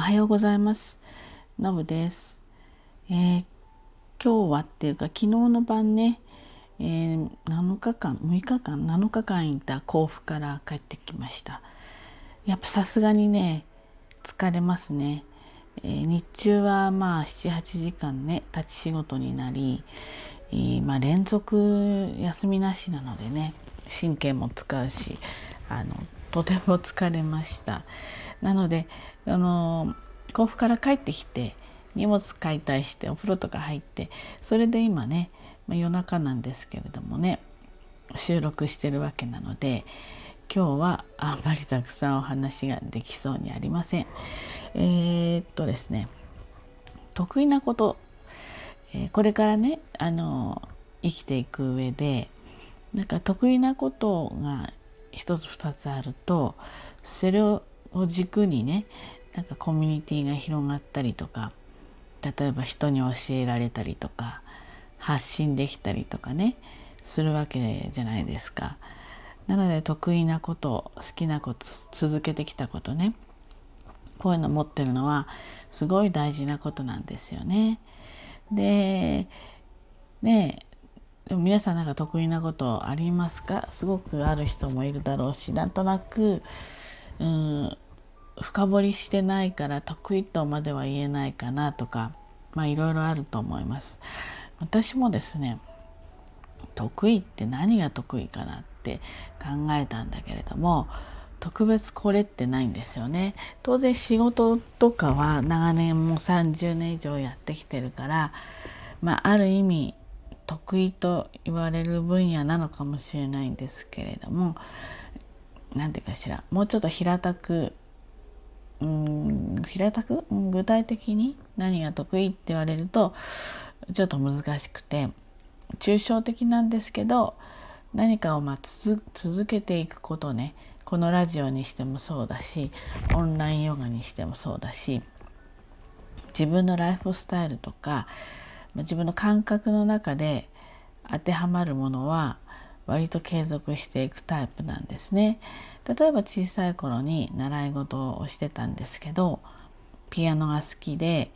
おはようございます。のぶです、えー、今日はっていうか昨日の晩ね、えー、7日間6日間7日間いた甲府から帰ってきました。やっぱさすがにね疲れますね。えー、日中はまあ78時間ね立ち仕事になり、えー、まあ、連続休みなしなのでね神経も使うしあのとても疲れましたなのであの甲府から帰ってきて荷物解体してお風呂とか入ってそれで今ね、まあ、夜中なんですけれどもね収録してるわけなので今日はあんまりたくさんお話ができそうにありません。えー、っとですね得意なこと、えー、これからねあの生きていく上でなんか得意なことが一つ二つあるとそれを軸にねなんかコミュニティが広がったりとか例えば人に教えられたりとか発信できたりとかねするわけじゃないですか。なので得意なこと好きなこと続けてきたことねこういうの持ってるのはすごい大事なことなんですよね。でねでも皆さんなんか得意なことありますか？すごくある人もいるだろうしなんとなくうん深掘りしてないから得意とまでは言えないかなとかまあいろいろあると思います。私もですね得意って何が得意かなって考えたんだけれども特別これってないんですよね。当然仕事とかは長年もう30年以上やってきてるからまあある意味得意と言われる分野なのかもしれないんですけれども何て言うかしらもうちょっと平たくうん平たく？具体的に？何が得意って言われるとちょっと難しくて抽象的なんですけど何かをま続けていくことね。このラジオにしてもそうだしオンラインヨガにしてもそうだし自分のライフスタイルとか自分の感覚の中で当てはまるものは割と継続していくタイプなんですね。例えば小さい頃に習い事をしてたんですけどピアノが好きで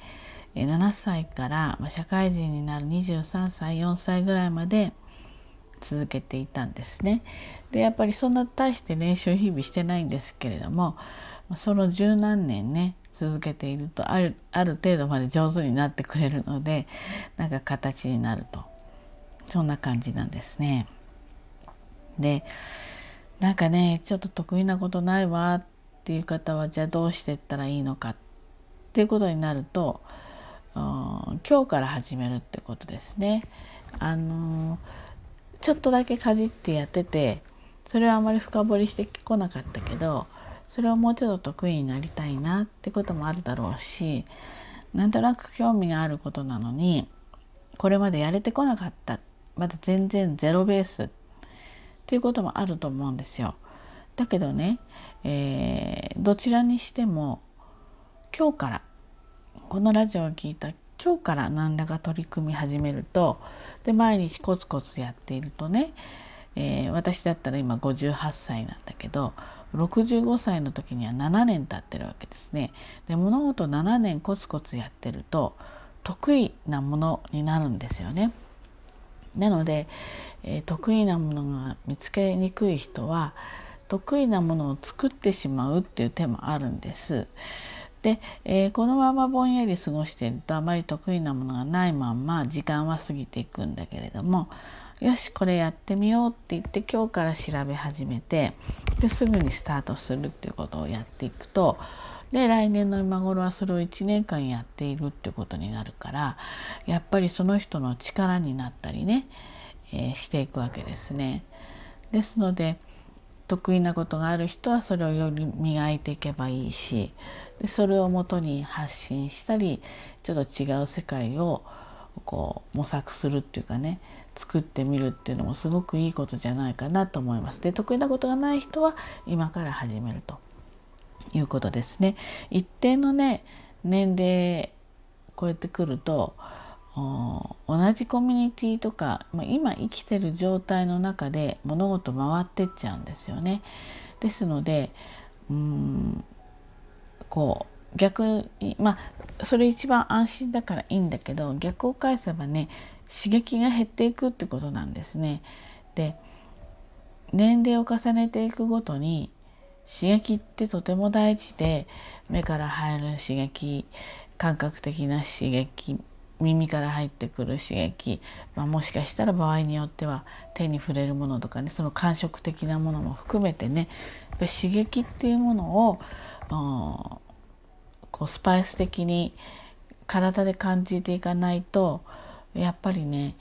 7歳から社会人になる23歳4歳ぐらいまで続けていたんですね。でやっぱりそんな大して練習日々してないんですけれどもその十何年ね続けているとあるある程度まで上手になってくれるのでなんか形になるとそんな感じなんですね。でなんかねちょっと得意なことないわっていう方はじゃあどうしていったらいいのかっていうことになると今日から始めるってことですね。あのちょっとだけかじってやっててそれはあまり深掘りしてこなかったけどそれをもうちょっと得意になりたいなってこともあるだろうしなんとなく興味があることなのにこれまでやれてこなかったまだ全然ゼロベースっていうこともあると思うんですよ。だけどね、えー、どちらにしても今日からこのラジオを聞いた今日から何らか取り組み始めるとで毎日コツコツやっているとね、えー、私だったら今58歳なんだけど65歳の時には7年経ってるわけですね。で物事7年コツコツやってると得意なものになるんですよね。なので、えー、得意なものが見つけにくい人は得意なものを作ってしまうっていう手もあるんです。で、えー、このままぼんやり過ごしているとあまり得意なものがないまんま時間は過ぎていくんだけれどもよしこれやってみようって言って今日から調べ始めてですぐにスタートするっていうことをやっていくとで来年の今頃はそれを1年間やっているってことになるからやっぱりその人の力になったりね、えー、していくわけですね。ですので得意なことがある人はそれをより磨いていけばいいしでそれをもとに発信したりちょっと違う世界をこう模索するっていうかね作ってみるっていうのもすごくいいことじゃないかなと思います。で得意なことがない人は今から始めるということですね。一定のね年齢超えてくると同じコミュニティとか今生きてる状態の中で物事回ってっちゃうんですよね。ですのでうんこう逆にまあそれ一番安心だからいいんだけど逆を返せばね刺激が減っていくってことなんですね。で年齢を重ねていくごとに刺激ってとても大事で目から入る刺激感覚的な刺激耳から入ってくる刺激、まあ、もしかしたら場合によっては手に触れるものとかねその感触的なものも含めてねやっぱ刺激っていうものをこうスパイス的に体で感じていかないとやっぱりね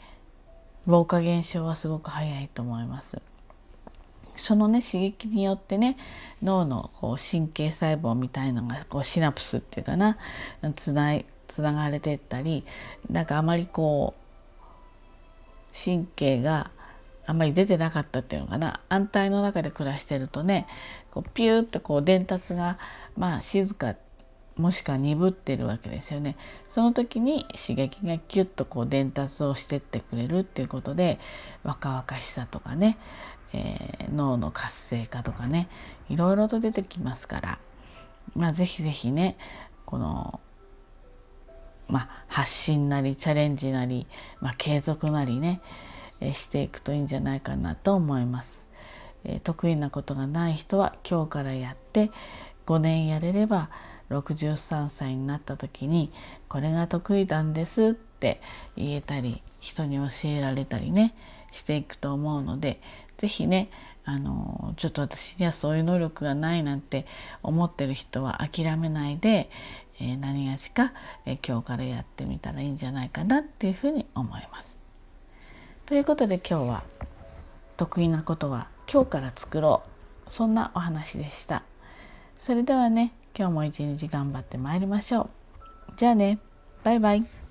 老化現象はすごく早いと思います。そのね刺激によってね脳のこう神経細胞みたいのがこうシナプスっていうかなつないつながれてったりなんかあまりこう神経があまり出てなかったっていうのかな安泰の中で暮らしてるとねこうピューッとこう伝達がまあ静かもしくは鈍ってるわけですよね。その時に刺激がキュッとこう伝達をしてってくれるっていうことで若々しさとかね、えー、脳の活性化とかねいろいろと出てきますからまあ是非是非ねこのまあ、発信なりチャレンジなり、まあ、継続なりね、えー、していくといいんじゃないかなと思います。えー、得意なことがない人は今日からやって5年やれれば63歳になった時にこれが得意なんですって言えたり人に教えられたりねしていくと思うので是非ねあのちょっと私にはそういう能力がないなんて思ってる人は諦めないで、えー、何がしか、えー、今日からやってみたらいいんじゃないかなっていうふうに思います。ということで今日は得意なことは今日から作ろうそんなお話でした。それではね今日も一日頑張ってまいりましょう。じゃあねバイバイ。